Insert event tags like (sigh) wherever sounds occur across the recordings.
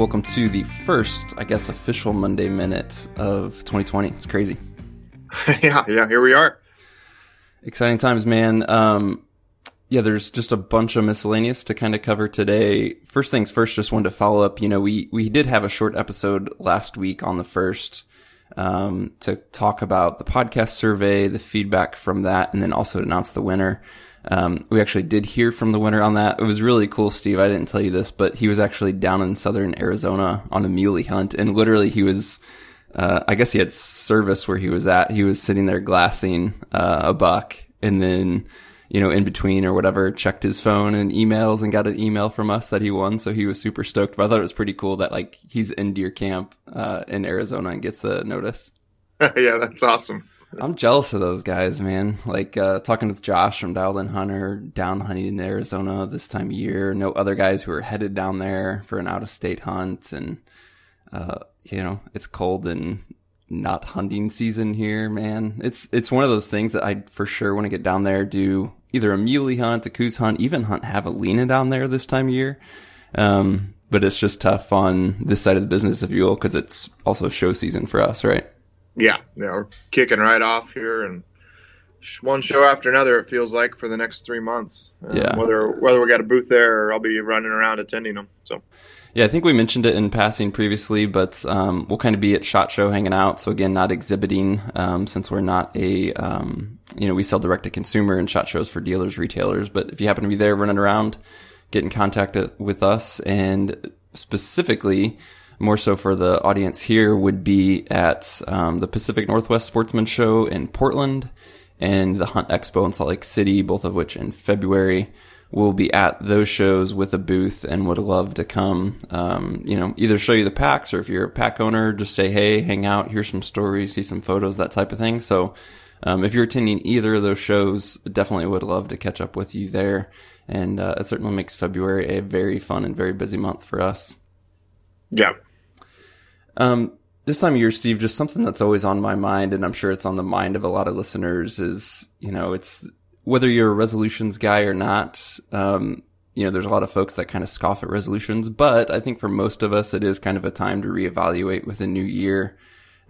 Welcome to the first, I guess, official Monday Minute of 2020. It's crazy. (laughs) yeah, yeah, here we are. Exciting times, man. Um, yeah, there's just a bunch of miscellaneous to kind of cover today. First things first, just wanted to follow up. You know, we, we did have a short episode last week on the first, um, to talk about the podcast survey, the feedback from that, and then also announce the winner. Um, we actually did hear from the winner on that. It was really cool, Steve. I didn't tell you this, but he was actually down in southern Arizona on a muley hunt, and literally he was, uh, I guess he had service where he was at. He was sitting there glassing uh, a buck, and then, you know, in between or whatever, checked his phone and emails and got an email from us that he won. So he was super stoked. But I thought it was pretty cool that like he's in deer camp uh, in Arizona and gets the notice. (laughs) yeah, that's awesome. I'm jealous of those guys, man. Like uh, talking with Josh from Dialed In Hunter down hunting in Arizona this time of year. No other guys who are headed down there for an out of state hunt, and uh, you know it's cold and not hunting season here, man. It's it's one of those things that I for sure want to get down there, do either a muley hunt, a Coues hunt, even hunt javelina down there this time of year. Um, but it's just tough on this side of the business, if you will, because it's also show season for us, right? Yeah, yeah, we're kicking right off here, and one show after another. It feels like for the next three months. Uh, yeah. Whether whether we got a booth there or I'll be running around attending them. So. Yeah, I think we mentioned it in passing previously, but um, we'll kind of be at Shot Show hanging out. So again, not exhibiting um, since we're not a, um, you know, we sell direct to consumer and Shot Shows for dealers, retailers. But if you happen to be there running around, get in contact with us and specifically more so for the audience here would be at um, the Pacific Northwest Sportsman Show in Portland and the Hunt Expo in Salt Lake City, both of which in February. We'll be at those shows with a booth and would love to come, um, you know, either show you the packs or if you're a pack owner, just say, hey, hang out, hear some stories, see some photos, that type of thing. So, um, if you're attending either of those shows, definitely would love to catch up with you there. And uh, it certainly makes February a very fun and very busy month for us. Yeah, um, this time of year, Steve, just something that's always on my mind, and I'm sure it's on the mind of a lot of listeners is, you know, it's whether you're a resolutions guy or not. Um, you know, there's a lot of folks that kind of scoff at resolutions, but I think for most of us, it is kind of a time to reevaluate with a new year,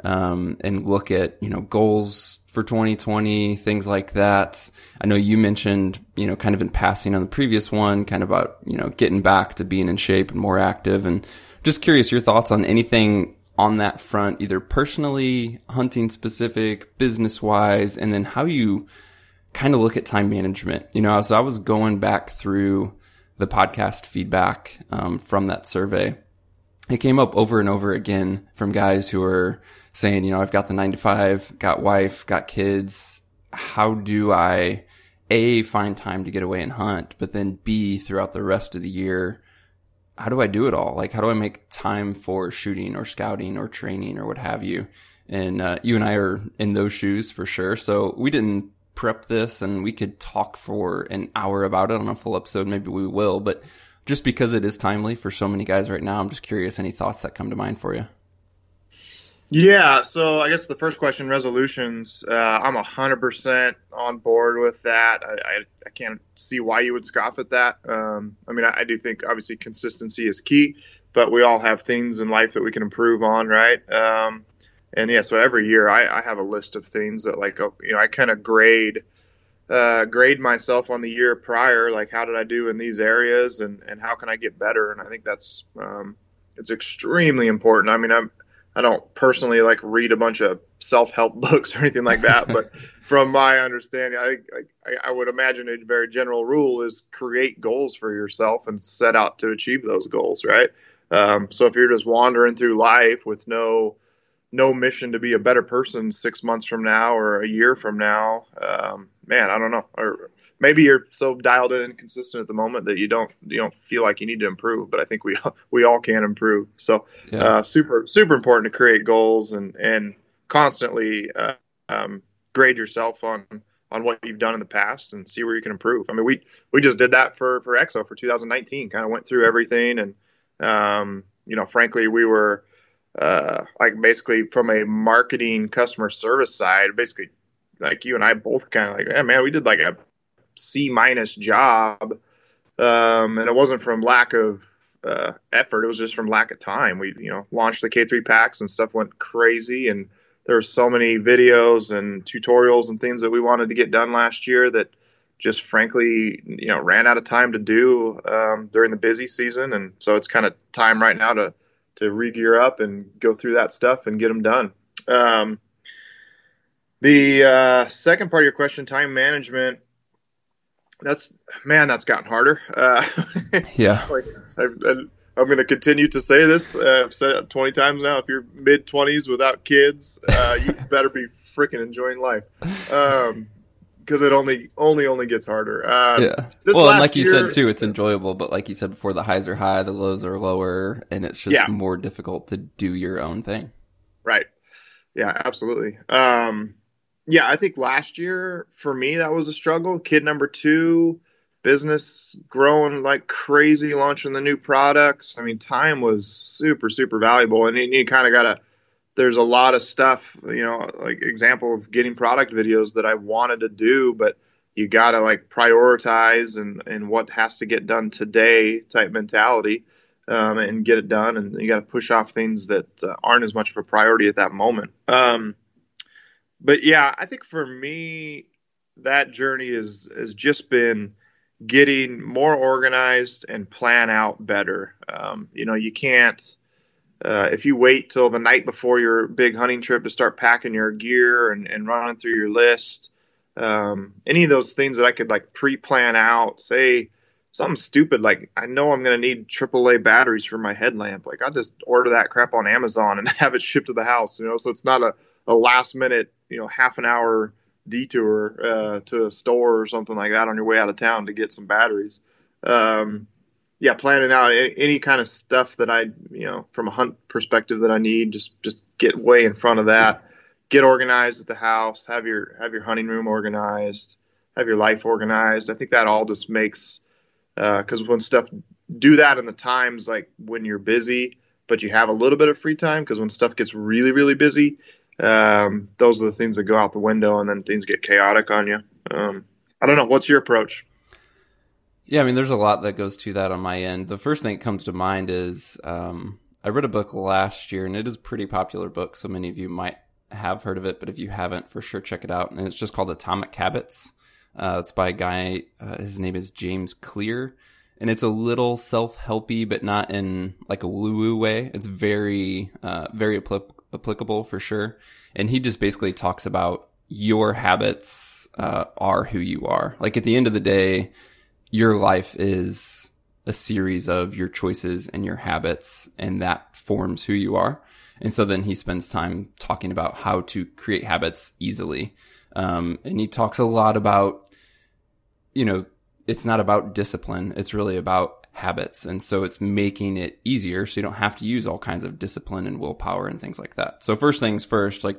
um, and look at, you know, goals for 2020, things like that. I know you mentioned, you know, kind of in passing on the previous one, kind of about, you know, getting back to being in shape and more active and, just curious your thoughts on anything on that front, either personally, hunting specific, business wise, and then how you kind of look at time management. You know, as I was going back through the podcast feedback um, from that survey, it came up over and over again from guys who are saying, you know, I've got the nine to five, got wife, got kids. How do I, A, find time to get away and hunt, but then B, throughout the rest of the year, how do I do it all? Like, how do I make time for shooting or scouting or training or what have you? And uh, you and I are in those shoes for sure. So we didn't prep this and we could talk for an hour about it on a full episode. Maybe we will, but just because it is timely for so many guys right now, I'm just curious any thoughts that come to mind for you. Yeah, so I guess the first question, resolutions. Uh, I'm hundred percent on board with that. I, I, I, can't see why you would scoff at that. Um, I mean, I, I, do think obviously consistency is key, but we all have things in life that we can improve on, right? Um, and yeah, so every year I, I have a list of things that like oh, you know I kind of grade uh, grade myself on the year prior, like how did I do in these areas, and and how can I get better? And I think that's um, it's extremely important. I mean, I'm I don't personally like read a bunch of self-help (laughs) books or anything like that, but (laughs) from my understanding, I, I, I would imagine a very general rule is create goals for yourself and set out to achieve those goals, right? Um, so if you're just wandering through life with no no mission to be a better person six months from now or a year from now, um, man, I don't know. Or maybe you're so dialed in and consistent at the moment that you don't you don't feel like you need to improve. But I think we (laughs) we all can improve. So yeah. uh, super super important to create goals and and constantly uh, um, grade yourself on on what you've done in the past and see where you can improve. I mean, we we just did that for for EXO for 2019. Kind of went through everything, and um, you know, frankly, we were uh, like basically from a marketing customer service side, basically like you and I both kind of like, yeah, man, we did like a C minus job, um, and it wasn't from lack of uh, effort. It was just from lack of time. We, you know, launched the K3 packs and stuff went crazy. And there were so many videos and tutorials and things that we wanted to get done last year that just frankly, you know, ran out of time to do um, during the busy season. And so it's kind of time right now to, to re-gear up and go through that stuff and get them done. Um, the uh, second part of your question, time management, that's man, that's gotten harder. Uh, (laughs) yeah, like, I, am going to continue to say this. Uh, I've said it 20 times now. If you're mid 20s without kids, uh, you (laughs) better be freaking enjoying life. Um, because it only only only gets harder. Uh, yeah. Well, and like you year, said too, it's enjoyable, but like you said before, the highs are high, the lows are lower, and it's just yeah. more difficult to do your own thing. Right. Yeah, absolutely. Um, yeah, I think last year for me that was a struggle. Kid number two, business growing like crazy, launching the new products. I mean, time was super super valuable, and you, you kind of got to. There's a lot of stuff, you know, like example of getting product videos that I wanted to do, but you got to like prioritize and and what has to get done today type mentality. Um, and get it done, and you got to push off things that uh, aren't as much of a priority at that moment. Um, but yeah, I think for me, that journey is has just been getting more organized and plan out better. Um, you know, you can't uh, if you wait till the night before your big hunting trip to start packing your gear and, and running through your list. Um, any of those things that I could like pre-plan out, say something stupid like I know I'm to need AAA batteries for my headlamp. Like I'll just order that crap on Amazon and (laughs) have it shipped to the house. You know, so it's not a, a last minute you know half an hour detour uh, to a store or something like that on your way out of town to get some batteries. Um, yeah, planning out any, any, kind of stuff that I, you know, from a hunt perspective that I need, just just get way in front of that. Get organized at the house. Have your have your hunting room organized. Have your life organized. I think that all just makes because uh, when stuff do that in the times like when you're busy, but you have a little bit of free time. Because when stuff gets really really busy, um, those are the things that go out the window, and then things get chaotic on you. Um, I don't know. What's your approach? Yeah, I mean, there's a lot that goes to that on my end. The first thing that comes to mind is um, I read a book last year, and it is a pretty popular book, so many of you might have heard of it, but if you haven't, for sure check it out. And it's just called Atomic Habits. Uh, it's by a guy. Uh, his name is James Clear, and it's a little self-helpy, but not in like a woo-woo way. It's very, uh, very applicable for sure. And he just basically talks about your habits uh, are who you are. Like at the end of the day, your life is a series of your choices and your habits, and that forms who you are. And so then he spends time talking about how to create habits easily. Um, and he talks a lot about, you know, it's not about discipline. It's really about habits. And so it's making it easier so you don't have to use all kinds of discipline and willpower and things like that. So first things first, like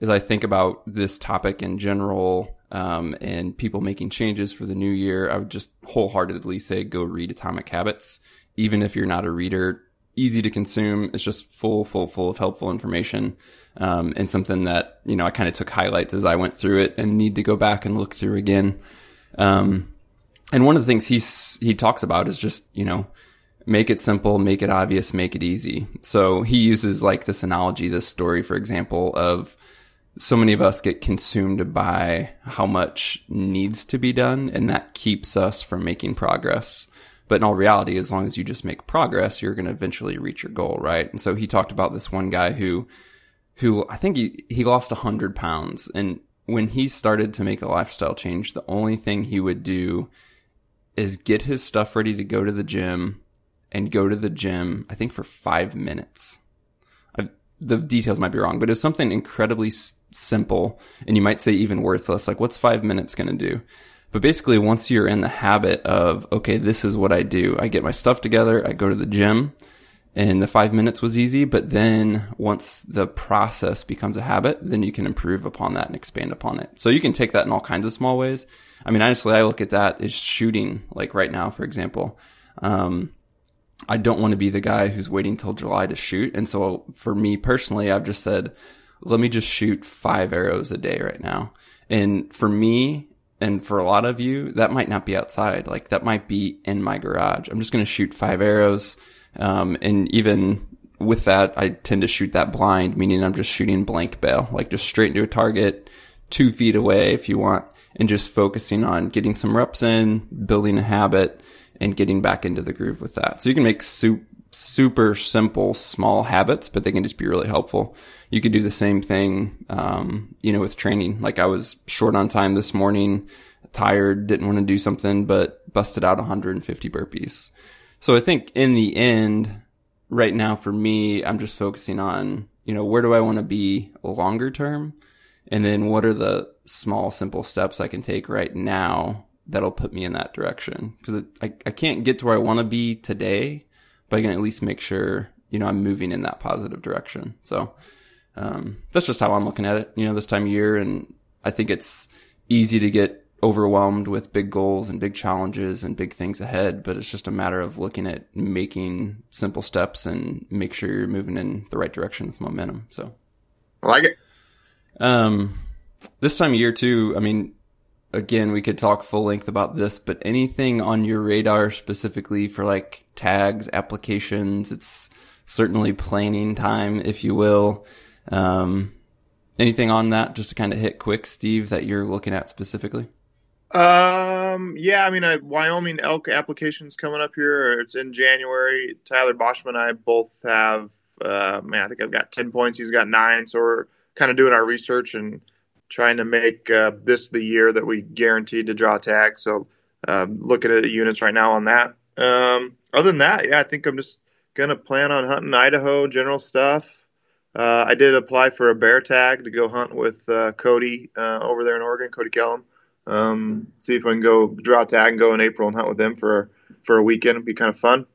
as I think about this topic in general, um, and people making changes for the new year, I would just wholeheartedly say go read Atomic Habits. Even if you're not a reader, easy to consume. It's just full, full, full of helpful information. Um, and something that, you know, I kind of took highlights as I went through it and need to go back and look through again. Um, and one of the things he's he talks about is just you know make it simple, make it obvious, make it easy. So he uses like this analogy, this story, for example, of so many of us get consumed by how much needs to be done, and that keeps us from making progress. But in all reality, as long as you just make progress, you're going to eventually reach your goal, right? And so he talked about this one guy who, who I think he, he lost a hundred pounds. And when he started to make a lifestyle change, the only thing he would do is get his stuff ready to go to the gym and go to the gym, I think for five minutes. I, the details might be wrong, but it's something incredibly s- simple and you might say even worthless. Like, what's five minutes going to do? But basically, once you're in the habit of, okay, this is what I do. I get my stuff together. I go to the gym and the five minutes was easy. But then once the process becomes a habit, then you can improve upon that and expand upon it. So you can take that in all kinds of small ways. I mean, honestly, I look at that as shooting, like right now, for example. Um, I don't want to be the guy who's waiting till July to shoot. And so for me personally, I've just said, let me just shoot five arrows a day right now. And for me, And for a lot of you, that might not be outside. Like that might be in my garage. I'm just going to shoot five arrows. Um, and even with that, I tend to shoot that blind, meaning I'm just shooting blank bale, like just straight into a target, two feet away if you want, and just focusing on getting some reps in, building a habit, and getting back into the groove with that. So you can make soup super simple, small habits, but they can just be really helpful. You could do the same thing, um, you know, with training. Like I was short on time this morning, tired, didn't want to do something, but busted out 150 burpees. So I think in the end, right now for me, I'm just focusing on, you know, where do I want to be longer term? And then what are the small, simple steps I can take right now that'll put me in that direction? Cause I, I can't get to where I want to be today, but I can at least make sure, you know, I'm moving in that positive direction. So, um, that's just how I'm looking at it, you know, this time of year. And I think it's easy to get overwhelmed with big goals and big challenges and big things ahead, but it's just a matter of looking at making simple steps and make sure you're moving in the right direction with momentum. So I like it. Um, this time of year too, I mean, again, we could talk full length about this, but anything on your radar specifically for like tags, applications, it's certainly planning time, if you will. Um, anything on that just to kind of hit quick, Steve, that you're looking at specifically? Um, yeah, I mean, Wyoming elk applications coming up here. It's in January. Tyler Boschman and I both have, uh, man, I think I've got 10 points. He's got nine. So we're kind of doing our research and trying to make uh, this the year that we guaranteed to draw a tag. So uh, looking at units right now on that. Um, other than that, yeah, I think I'm just to plan on hunting Idaho, general stuff. Uh, I did apply for a bear tag to go hunt with uh, Cody uh, over there in Oregon, Cody Kellum. Um, see if I can go draw tag and go in April and hunt with them for for a weekend. It'd be kind of fun.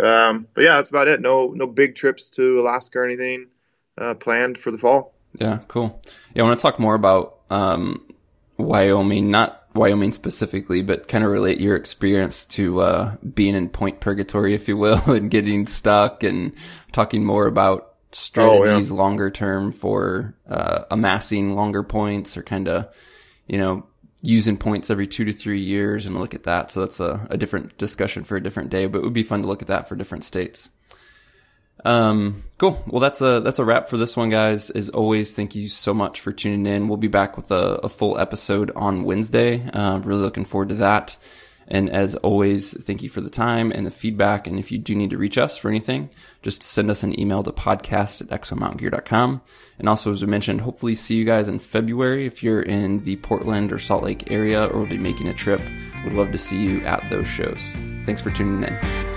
Um, but yeah, that's about it. No no big trips to Alaska or anything uh, planned for the fall. Yeah, cool. Yeah, I want to talk more about um, Wyoming, not Wyoming specifically, but kind of relate your experience to uh, being in point purgatory, if you will, (laughs) and getting stuck, and talking more about strategies oh, yeah. longer term for uh, amassing longer points or kind of, you know, using points every two to three years and look at that. So that's a, a different discussion for a different day, but it would be fun to look at that for different states. Um, cool. Well, that's a, that's a wrap for this one, guys. As always, thank you so much for tuning in. We'll be back with a, a full episode on Wednesday. Uh, really looking forward to that. And as always, thank you for the time and the feedback. And if you do need to reach us for anything, just send us an email to podcast at exomountaingear.com. And also, as we mentioned, hopefully see you guys in February if you're in the Portland or Salt Lake area or will be making a trip. Would love to see you at those shows. Thanks for tuning in.